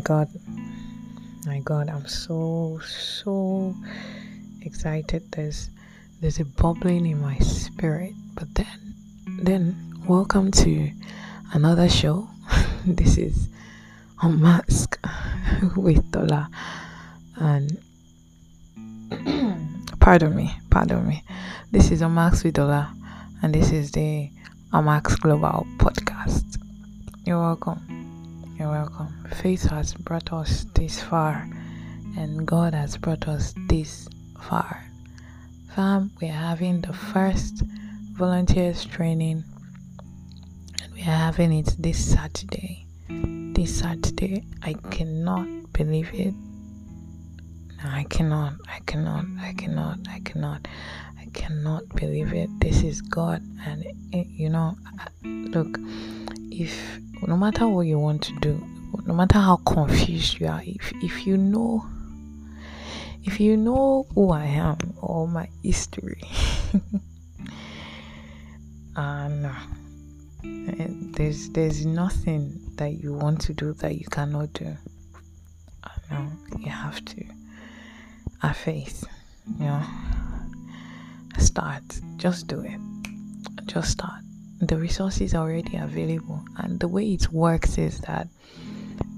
my god. My god, I'm so so excited. There's there's a bubbling in my spirit. But then then welcome to another show. this is Unmask with Dola and pardon me, pardon me. This is Unmask with Dola and this is the Unmask Global podcast. You're welcome. You're welcome. Faith has brought us this far, and God has brought us this far. Fam, we're having the first volunteers training, and we're having it this Saturday. This Saturday, I cannot believe it. No, I cannot, I cannot, I cannot, I cannot, I cannot believe it. This is God, and it, you know, look, if no matter what you want to do, no matter how confused you are, if if you know if you know who I am or my history, and uh, there's there's nothing that you want to do that you cannot do. know you have to have faith. You know, start. Just do it. Just start. The resources are already available and the way it works is that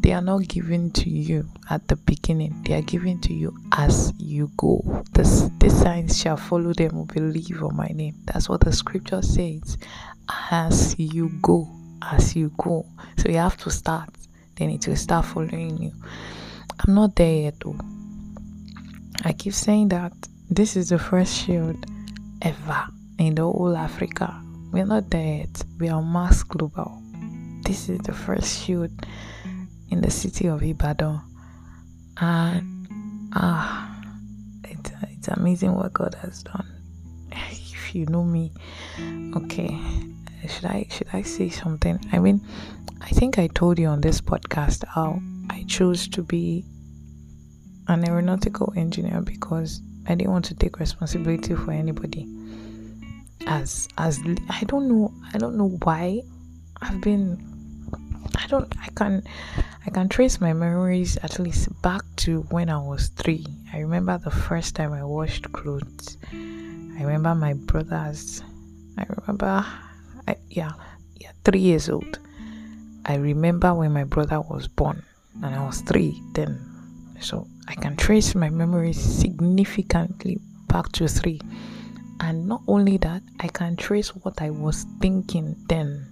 they are not given to you at the beginning. They are given to you as you go. This this signs shall follow them who believe on my name. That's what the scripture says. As you go as you go. So you have to start. Then it will start following you. I'm not there yet though i keep saying that this is the first shield ever in the whole africa we're not there yet. We are Unmask Global. This is the first shoot in the city of Ibadan. And ah, it's, it's amazing what God has done. If you know me, okay. Should I should I say something? I mean, I think I told you on this podcast how I chose to be an aeronautical engineer because I didn't want to take responsibility for anybody as as I don't know I don't know why I've been I don't I can I can trace my memories at least back to when I was three. I remember the first time I washed clothes. I remember my brothers. I remember I, yeah yeah three years old. I remember when my brother was born and I was three then. So I can trace my memories significantly back to three and not only that, I can trace what I was thinking then.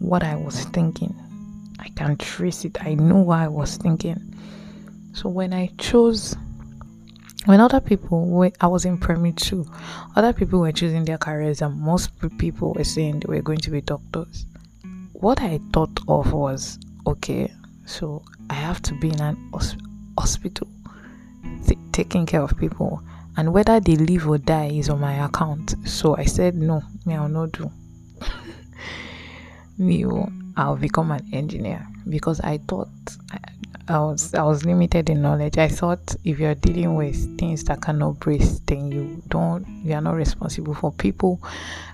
What I was thinking. I can trace it. I know what I was thinking. So when I chose when other people were I was in primary two, other people were choosing their careers and most people were saying they were going to be doctors. What I thought of was okay, so I have to be in an hospital t- taking care of people and whether they live or die is on my account. So I said, no, me, I'll not do. me, oh, I'll become an engineer because I thought I, was I was limited in knowledge. I thought if you're dealing with things that cannot breathe, then you don't you are not responsible for people.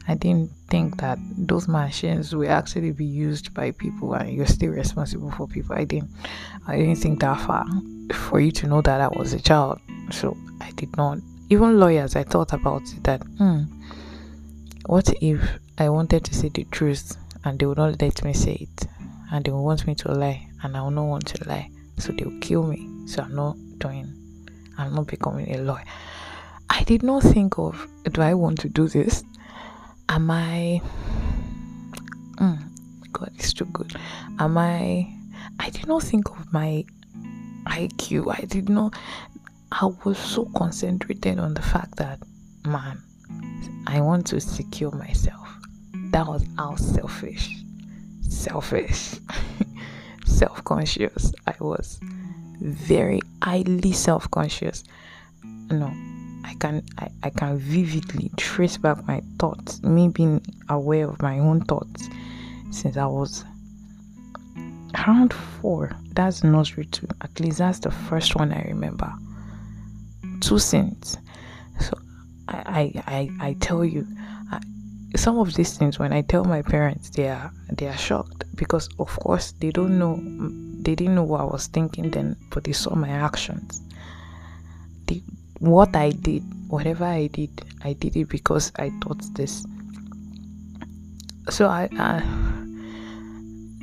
I didn't think that those machines will actually be used by people and you're still responsible for people. I didn't I didn't think that far for you to know that I was a child. So I did not. Even lawyers, I thought about it that, hmm, what if I wanted to say the truth and they would not let me say it and they would want me to lie and I would not want to lie. So they will kill me. So I'm not doing, I'm not becoming a lawyer. I did not think of, do I want to do this? Am I, mm, God, it's too good. Am I, I did not think of my IQ. I did not, I was so concentrated on the fact that, man, I want to secure myself. That was how selfish, selfish, self conscious I was. Very highly self conscious. No, I can I, I can vividly trace back my thoughts, me being aware of my own thoughts since I was around four. That's nursery two. At least that's the first one I remember two sins. So I I I, I tell you, some of these things when I tell my parents, they are they are shocked because of course they don't know they didn't know what I was thinking then, but they saw my actions. What I did, whatever I did, I did it because I thought this. So I, I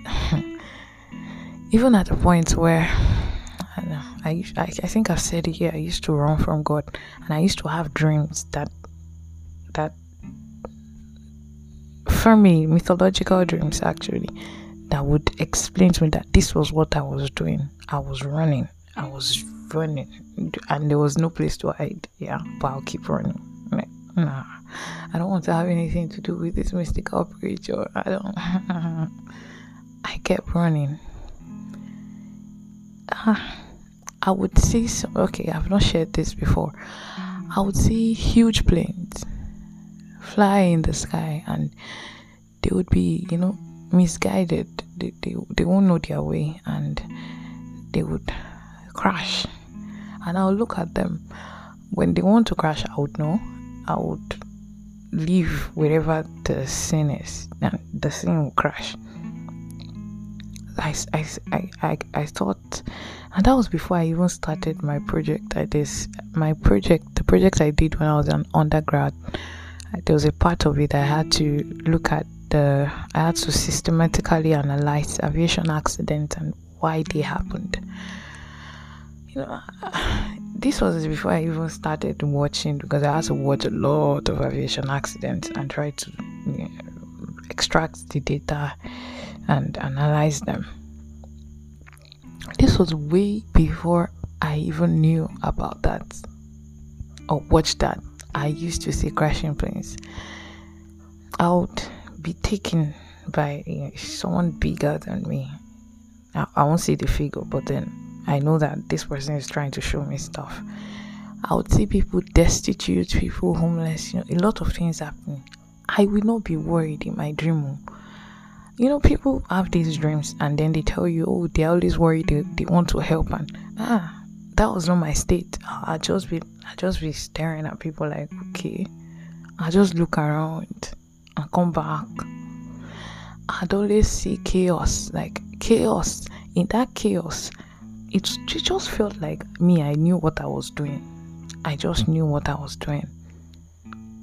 even at the point where I, I, I, I think I've said it here. I used to run from God, and I used to have dreams that that for me mythological dreams actually that would explain to me that this was what I was doing. I was running. I was running, and there was no place to hide. Yeah, but I'll keep running. Nah, I don't want to have anything to do with this mystical creature. I don't. I kept running. Ah, I would see some. Okay, I've not shared this before. I would see huge planes fly in the sky, and they would be, you know, misguided. They, they, they won't know their way and they would crash. And I'll look at them. When they want to crash, I would know. I would leave wherever the scene is and the scene will crash. I, I, I, I, I thought, and that was before I even started my project. I my project, the project I did when I was an undergrad. There was a part of it I had to look at the I had to systematically analyze aviation accidents and why they happened. You know, this was before I even started watching because I had to watch a lot of aviation accidents and try to you know, extract the data and analyze them. This was way before I even knew about that or watched that. I used to see crashing planes. Would be taken by you know, someone bigger than me. I, I won't see the figure, but then I know that this person is trying to show me stuff. I would see people destitute, people homeless, you know, a lot of things happening. I will not be worried in my dream. You know, people have these dreams and then they tell you, oh, they're always worried, they, they want to help, and ah, that was not my state. I just be, I just be staring at people like, okay, I just look around and come back. I'd always see chaos, like chaos. In that chaos, it, it just felt like me. I knew what I was doing. I just knew what I was doing.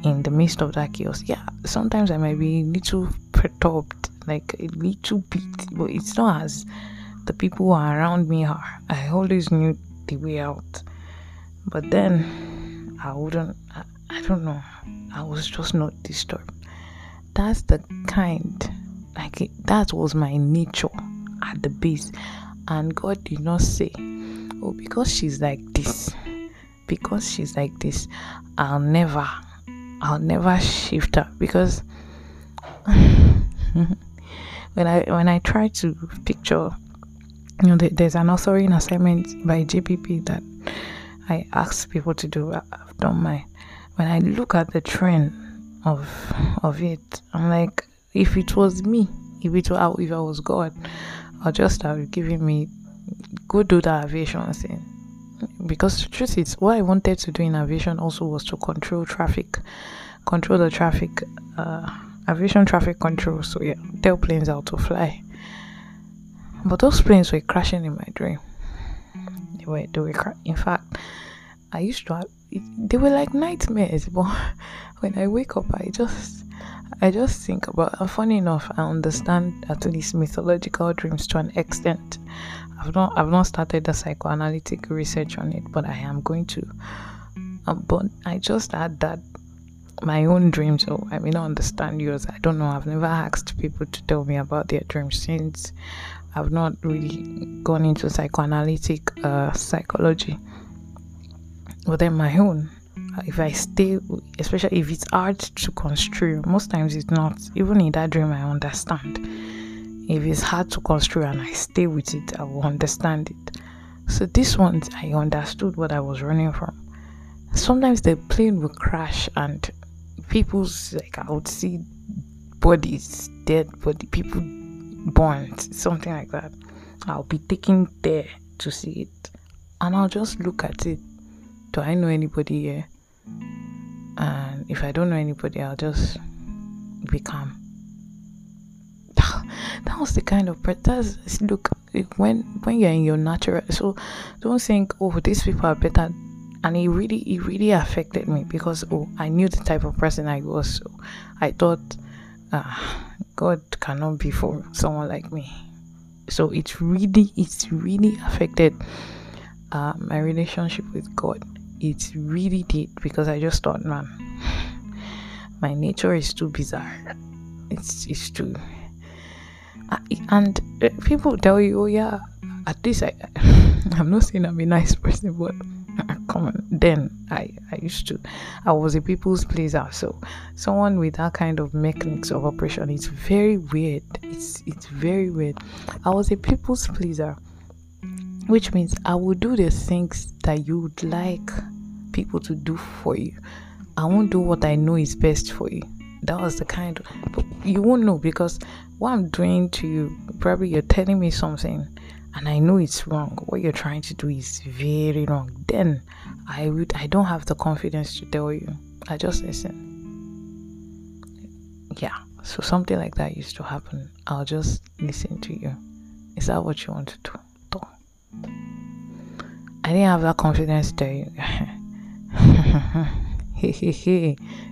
In the midst of that chaos, yeah, sometimes I might be a little perturbed, like a little bit, but it's not as the people who are around me are. I always knew the way out, but then I wouldn't. I, I don't know. I was just not disturbed that's the kind like that was my nature at the base. And god did not say oh because she's like this because she's like this i'll never i'll never shift her. Because when i when i try to picture you know there's an authoring assignment by jpp that i ask people to do i've done my when i look at the trend of of it. I'm like, if it was me, if it were if I was God, I'll just have given me go do the aviation thing. Because the truth is, what I wanted to do in aviation also was to control traffic, control the traffic, uh, aviation traffic control. So yeah, tell planes how to fly. But those planes were crashing in my dream. They were, they were. Cra- in fact, I used to have. They were like nightmares, but when I wake up, I just I just think about. Uh, funny enough, I understand at least mythological dreams to an extent. I've not I've not started the psychoanalytic research on it, but I am going to. Uh, but I just had that my own dreams. Oh, I may not understand yours. I don't know. I've never asked people to tell me about their dreams since I've not really gone into psychoanalytic uh, psychology. But then my own if I stay, especially if it's hard to construe, most times it's not. Even in that dream, I understand. If it's hard to construe and I stay with it, I will understand it. So this one, I understood what I was running from. Sometimes the plane will crash and people's like I would see bodies, dead body, people burned, something like that. I'll be taken there to see it, and I'll just look at it. Do I know anybody here? and if I don't know anybody, I'll just be calm. that was the kind of that's look. when when you're in your natural so don't think oh these people are better and it really it really affected me because oh i knew the type of person i was so i thought uh, god cannot be for someone like me so it really it's really affected uh, my relationship with god it really did because i just thought man my nature is too bizarre. It's it's too and uh, people tell you oh yeah at least i i'm not saying i'm a nice person but come on. Then i i used to i was a people's pleaser. So someone with that kind of mechanics of operation it's very weird. It's it's very weird. I was a people's pleaser which means i will do the things that you would like people to do for you i won't do what i know is best for you that was the kind of but you won't know because what i'm doing to you probably you're telling me something and I know it's wrong. What you're trying to do is very wrong. Then I would I don't have the confidence to tell you. I just listen. Yeah. So something like that used to happen. I'll just listen to you. Is that what you want to do? I didn't have that confidence to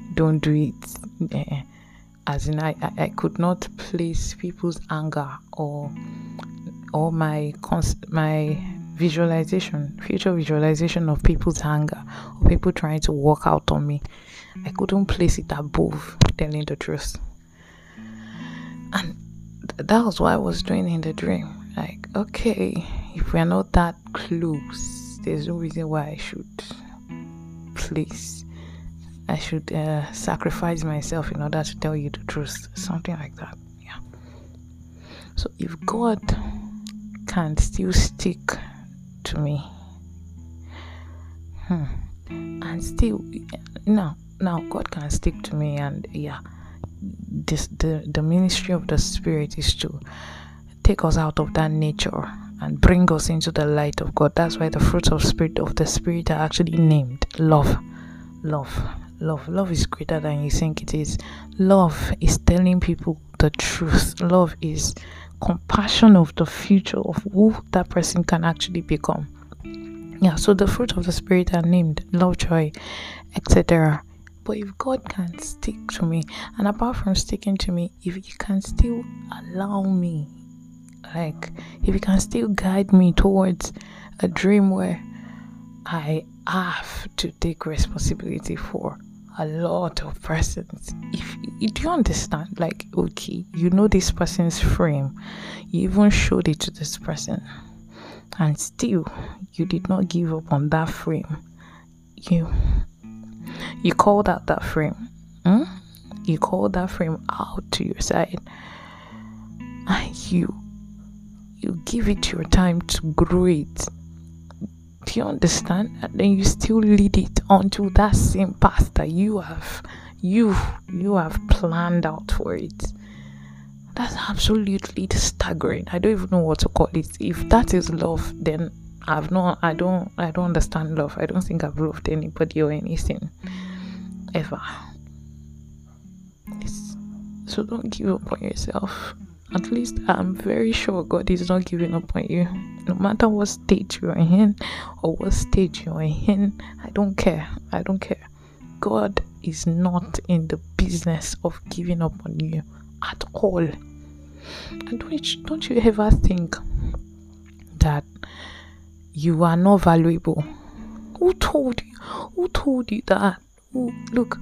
don't do it. Eh, as in, I, I, I could not place people's anger or or my cons- my visualization, future visualization of people's anger or people trying to walk out on me. I couldn't place it above telling the truth. And that was what I was doing in the dream. Like, okay, if we're not that close, there's no reason why I should please I should uh, sacrifice myself in order to tell you the truth. Something like that. Yeah. So if God can still stick to me. Hmm. And still, now, now God can stick to me, and yeah, this the the ministry of the Spirit is to take us out of that nature and bring us into the light of God. That's why the fruits of spirit of the Spirit are actually named love, love, love. Love is greater than you think it is. Love is telling people the truth. Love is compassion of the future of who that person can actually become. Yeah, so the fruit of the spirit are named love, joy, etc. But if God can stick to me, and apart from sticking to me, if He can still allow me, like if He can still guide me towards a dream where I have to take responsibility for a lot of persons. If you understand, like, okay, you know this person's frame, you even showed it to this person, and still you did not give up on that frame. You you called out that frame. Hmm? You called that frame out to your side. And you you give it your time to grow it do you understand? And then you still lead it onto that same path that you have you you have planned out for it. That's absolutely staggering. I don't even know what to call it. If that is love, then I've not I don't I don't understand love. I don't think I've loved anybody or anything ever. It's, so don't give up on yourself at least I'm very sure God is not giving up on you. No matter what stage you're in or what stage you're in, I don't care. I don't care. God is not in the business of giving up on you at all. And don't, don't you ever think that you are not valuable? Who told you? Who told you that? Look,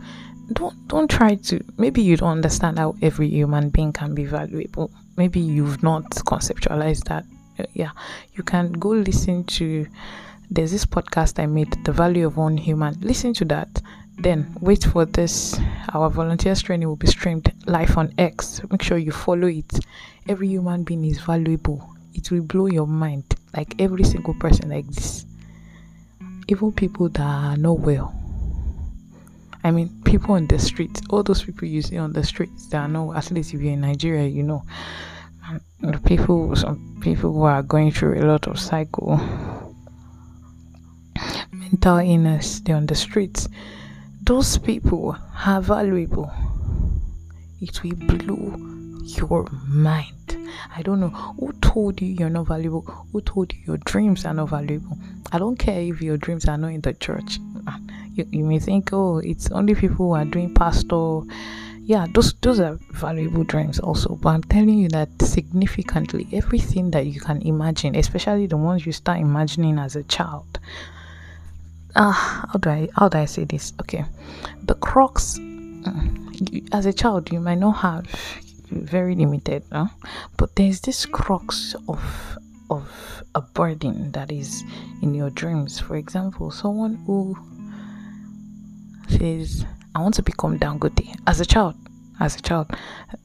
don't don't try to maybe you don't understand how every human being can be valuable. Maybe you've not conceptualized that. Uh, yeah you can go listen to there's this podcast i made the value of one human. Listen to that. Then wait for this our volunteers training will be streamed live on x. Make sure you follow it. Every human being is valuable. It will blow your mind like every single person like this. Even people that are not well I mean, people on the streets, all those people you see on the streets that are not, at least if you're in Nigeria, you know, people, some people who are going through a lot of cycle, mental illness, they're on the streets. Those people are valuable. It will blow your mind. I don't know who told you you're not valuable. Who told you your dreams are not valuable? I don't care if your dreams are not in the church. You, you may think, oh, it's only people who are doing pastor. Yeah, those those are valuable dreams also. But I'm telling you that significantly, everything that you can imagine, especially the ones you start imagining as a child. Ah, how do I how do I say this? Okay, the crux as a child you might not have very limited but there's this crux of of a burden that is in your dreams for example someone who says i want to become dangote as a child as a child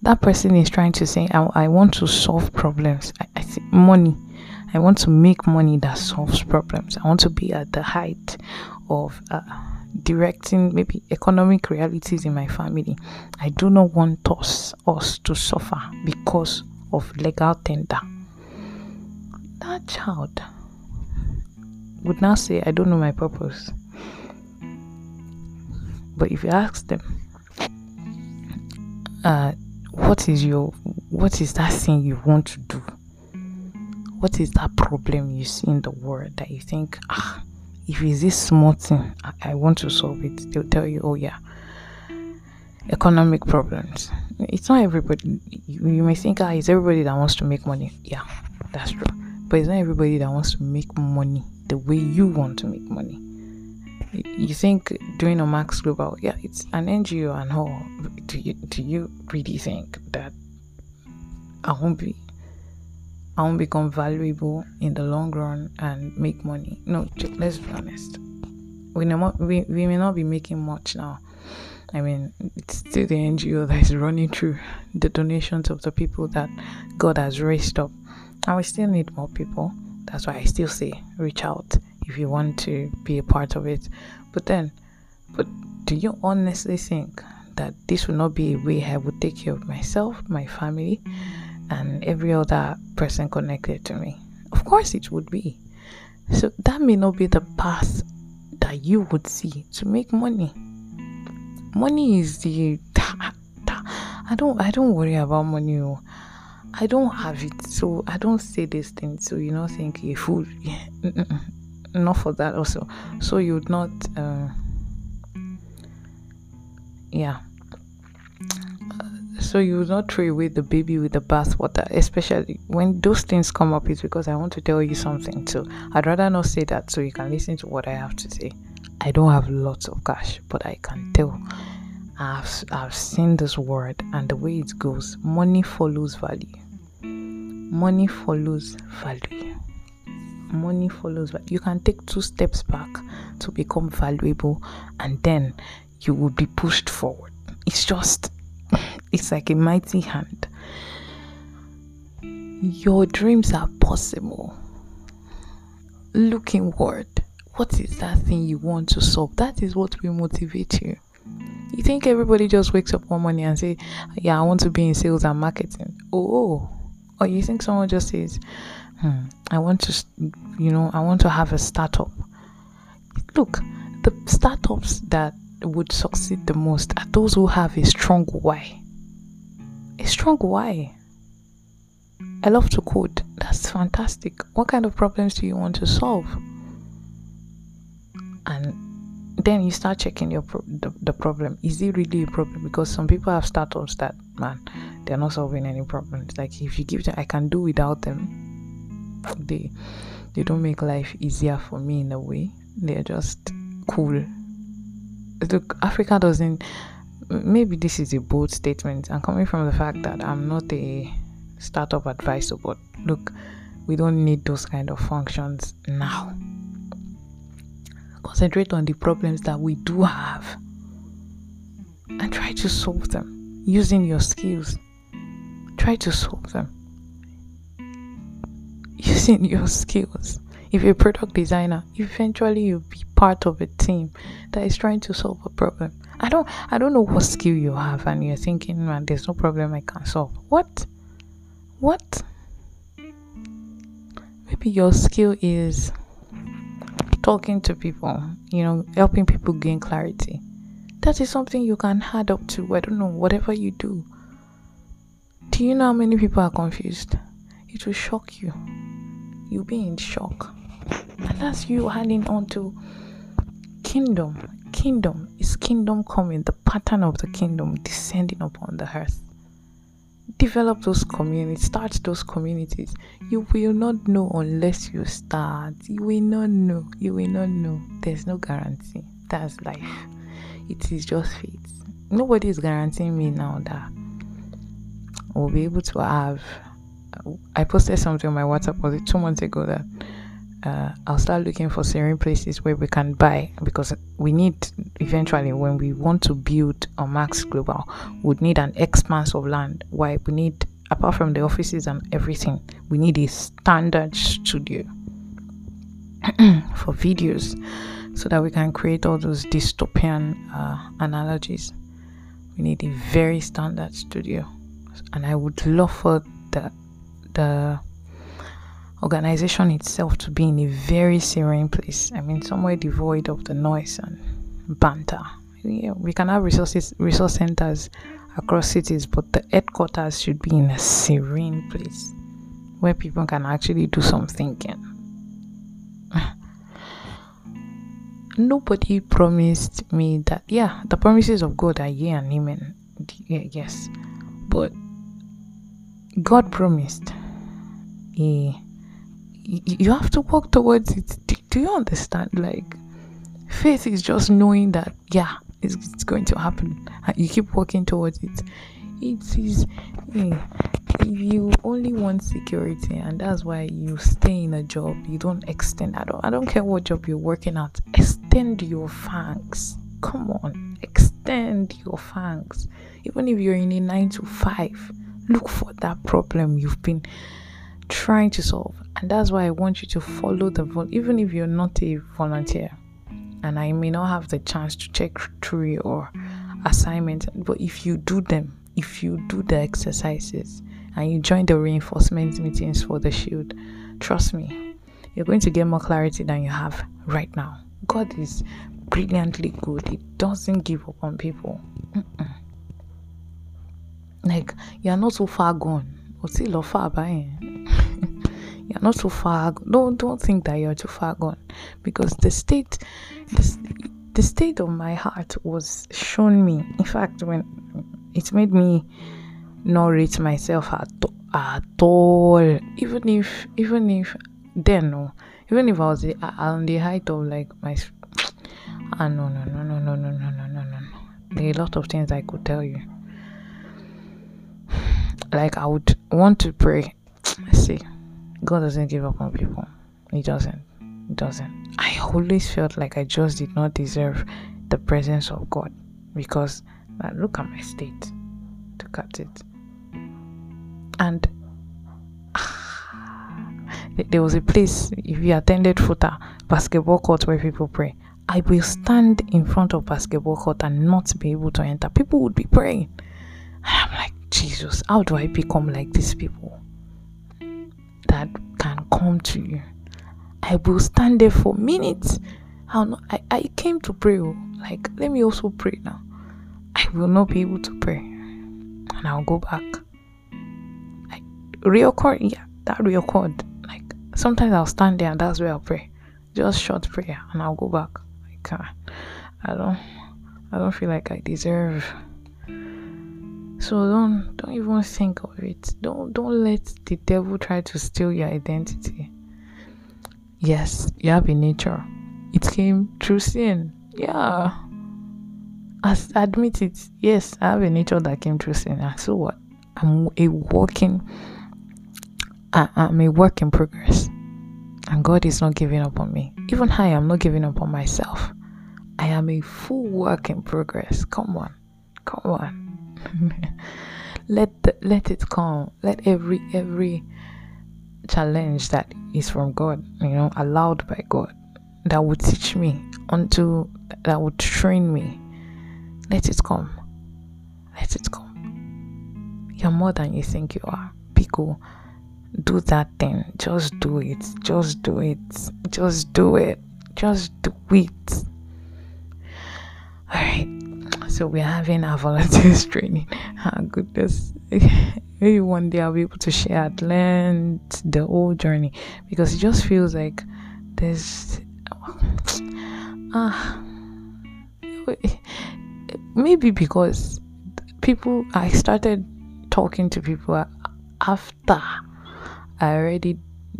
that person is trying to say i, I want to solve problems I, I see money i want to make money that solves problems i want to be at the height of uh, directing maybe economic realities in my family. I do not want us us to suffer because of legal tender. That child would now say, I don't know my purpose. But if you ask them, uh, what is your what is that thing you want to do? What is that problem you see in the world that you think, ah, if it's this small thing I, I want to solve it they'll tell you oh yeah economic problems. It's not everybody you, you may think ah it's everybody that wants to make money. Yeah that's true. But it's not everybody that wants to make money the way you want to make money you think doing Unmask Global yeah it's an ngo and all do you do you really think that i won't be I won't become valuable in the long run and make money. No, let's be honest. We, know, we, we may not be making much now. I mean, it's still the NGO that is running through the donations of the people that God has raised up. And we still need more people. That's why I still say reach out if you want to be a part of it. But then, but do you honestly think that this will not be a way I would take care of myself, my family? and every other person connected to me. Of course, it would be. So that may not be the path that you would see to make money. Money is the. I don't. I don't worry about money. Oh. I don't have it, so I don't say these things. So you know, think a fool. Yeah, not for that also. So you would not. Uh, yeah so you would not throw away the baby with the bathwater, especially when those things come up. It's because I want to tell you something. So I'd rather not say that so you can listen to what I have to say. I don't have lots of cash, but I can tell. I've I've seen this word and the way it goes. Money follows value. Money follows value. Money follows value. You can take two steps back to become valuable, and then you will be pushed forward. It's just it's like a mighty hand. Your dreams are possible. Look inward. What is that thing you want to solve? That is what will motivate you. You think everybody just wakes up one morning and say, "Yeah, I want to be in sales and marketing." Oh, oh. or you think someone just says, hmm, "I want to, you know, I want to have a startup." Look, the startups that would succeed the most are those who have a strong why a strong why. I love to code. That's fantastic. What kind of problems do you want to solve? And then you start checking your pro- the, the problem. Is it really a problem? Because some people have startups that man, they're not solving any problems. Like if you give them, I can do without them. They they don't make life easier for me in a way. They're just cool. Look, Africa doesn't maybe this is a bold statement and coming from the fact that I'm not a startup advisor, but look, we don't need those kind of functions now. Concentrate on the problems that we do have and try to solve them using your skills. Try to solve them using your skills. If you're a product designer, eventually you'll be part of a team that is trying to solve a problem. I don't I don't know what skill you have and you're thinking, man, there's no problem I can solve. What? What? Maybe your skill is talking to people, you know, helping people gain clarity. That is something you can add up to, I don't know, whatever you do. Do Do you know how many people are confused? It will shock you. You'll be in shock. And that's you adding on to kingdom. Kingdom is kingdom coming, the pattern of the kingdom descending upon the earth. Develop those communities, start those communities. You will not know unless you start. You will not know. You will not know. There's no guarantee. That's life. It is just fate. Nobody is guaranteeing me now that we'll be able to have. I posted something on my WhatsApp was it two months ago that uh, I'll start looking for serene places where we can buy because we need eventually when we want to build Unmask Global, would need an expanse of land. Why we need apart from the offices and everything, we need a standard studio for videos so that we can create all those dystopian uh, analogies. We need a very standard studio, and I would love for the the organization itself to be in a very serene place. I mean, somewhere devoid of the noise and banter. Yeah, we can have resources, resource centers across cities, but the headquarters should be in a serene place where people can actually do some thinking. Nobody promised me that. Yeah, the promises of God are yeah and amen. Yeah, yes, but God promised. Yeah you have to work towards it. Do, do, you understand? Like, faith is just knowing that, yeah, it's, it's going to happen. You keep working towards it. It is, yeah, if you only want security, and that's why you stay in a job, you don't extend. at don't, I don't care what job you're working at, extend your fangs. Come on, extend your fangs. Even if you're in a nine to five, look for that problem you've been trying to solve. And that's why I want you to follow the vol even if you're not a volunteer. And I may not have the chance to check through your assignment, but if you do them, if you do the exercises and you join the reinforcement meetings for the shield, trust me, you're going to get more clarity than you have right now. God is brilliantly good, He doesn't give up on people. Mm-mm. Like, you're not so far gone. What's it far by? You're not too far don't don't think that you're too far gone because the state the, the state of my heart was shown me in fact when it made me not rate myself at, at all even if even if then even if i was on the height of like my ah no no no no no no no no no no there are a lot of things i could tell you like i would want to pray see God doesn't give up on people. He doesn't. He doesn't. I always felt like I just did not deserve the presence of God because uh, look at my state. Look at it. And there was a place, if you attended Futa, basketball court where people pray. I will stand in front of basketball court and not be able to enter. People would be praying. I'm like, Jesus, how do I become like these people? That can come to you. I will stand there for minutes. I'll not, I, I came to pray. Oh. Like, let me also pray now. I will not be able to pray. And I'll go back. Like, reoccur, yeah, that reoccurred. Like, sometimes I'll stand there and that's where I'll pray. Just short prayer and I'll go back. Like, uh, I don't, I don't feel like I deserve so don't don't even think of it. Don't don't let the devil try to steal your identity. Yes, you have a nature. It came through sin. Yeah. As admit it. Yes, I have a nature that came through sin. And so what? I'm a working I, I'm a work in progress. And God is not giving up on me. Even I am not giving up on myself. I am a full work in progress. Come on. Come on. Let the, let it come. Let every every challenge that is from god you know allowed by god that would teach me unto that would train me let it come. Let it come. You're more than you think you are. People do that thing. Just do it. Just do it. Just do it. Just do it. All right so we're having our volunteers training. Oh, goodness. maybe one day I'll be able to share at length the whole journey because it just feels like there's ah maybe because people I started talking to people after I already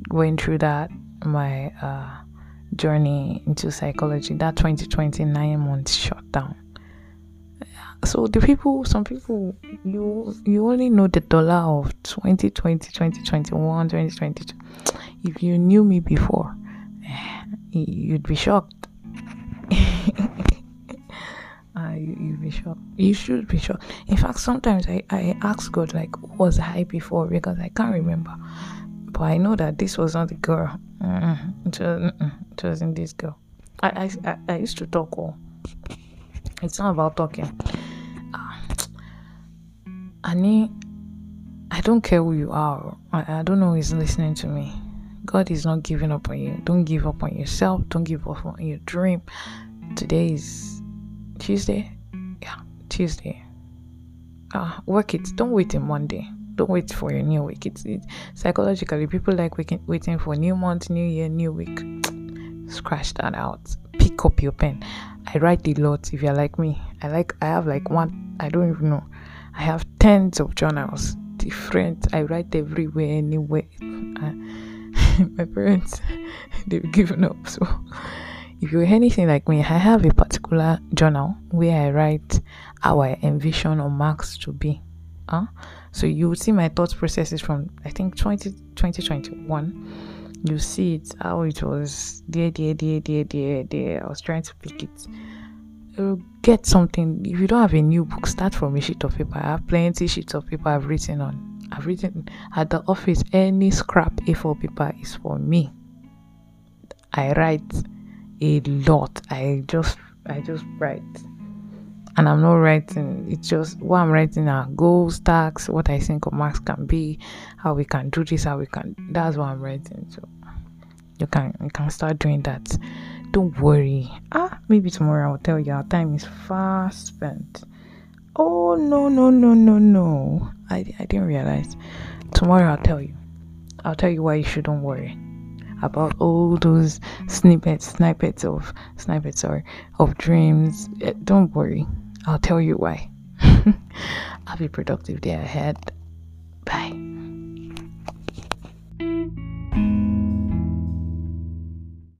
went through that my uh, journey into psychology that 2020 nine months shutdown so the people some people you you only know the Dola of 2020 2021 2022 if you knew me before you'd be shocked. Uh, you, you'd be shocked. You should be shocked. In fact sometimes i i ask god like what was i before? Because i can't remember. But i know that this was not the girl. Mm, it, was, it wasn't this girl. I, I i used to talk all oh. it's not about talking Annie, I don't care who you are. I, I don't know who's listening to me. God is not giving up on you. Don't give up on yourself. Don't give up on your dream. Today is Tuesday. Yeah, Tuesday. Ah, work it. Don't wait in Monday. Don't wait for your new week. It's, it's psychologically people like waiting, waiting for new month, new year, new week. Scratch that out. Pick up your pen. I write a lot. If you're like me, I like. I have like one. I don't even know I have tens of journals, different. I write everywhere, anywhere. My parents, they've given up. So, if you're anything like me, I have a particular journal where I write how I envision Unmask to be. Huh? So you see my thought processes from I think 20, 2021. You see it how it was there, there, there, there, there, there. I was trying to pick it Uh, get something. If you don't have a new book, start from a sheet of paper. I have plenty sheets of paper I've written on. I've written at the office. Any scrap A4 paper is for me. I write a lot. I just I just write. And I'm not writing, it's just what I'm writing are goals, tasks, what I think Unmask can be, how we can do this, how we can that's what I'm writing. So you can you can start doing that don't worry. Ah, maybe tomorrow I'll tell you our time is fast spent. Oh no no no no no. I I didn't realize. Tomorrow I'll tell you. I'll tell you why you shouldn't worry about all those snippets, snippets of snippets, or of dreams. Eh, don't worry, I'll tell you why. I'll be productive day ahead. Bye.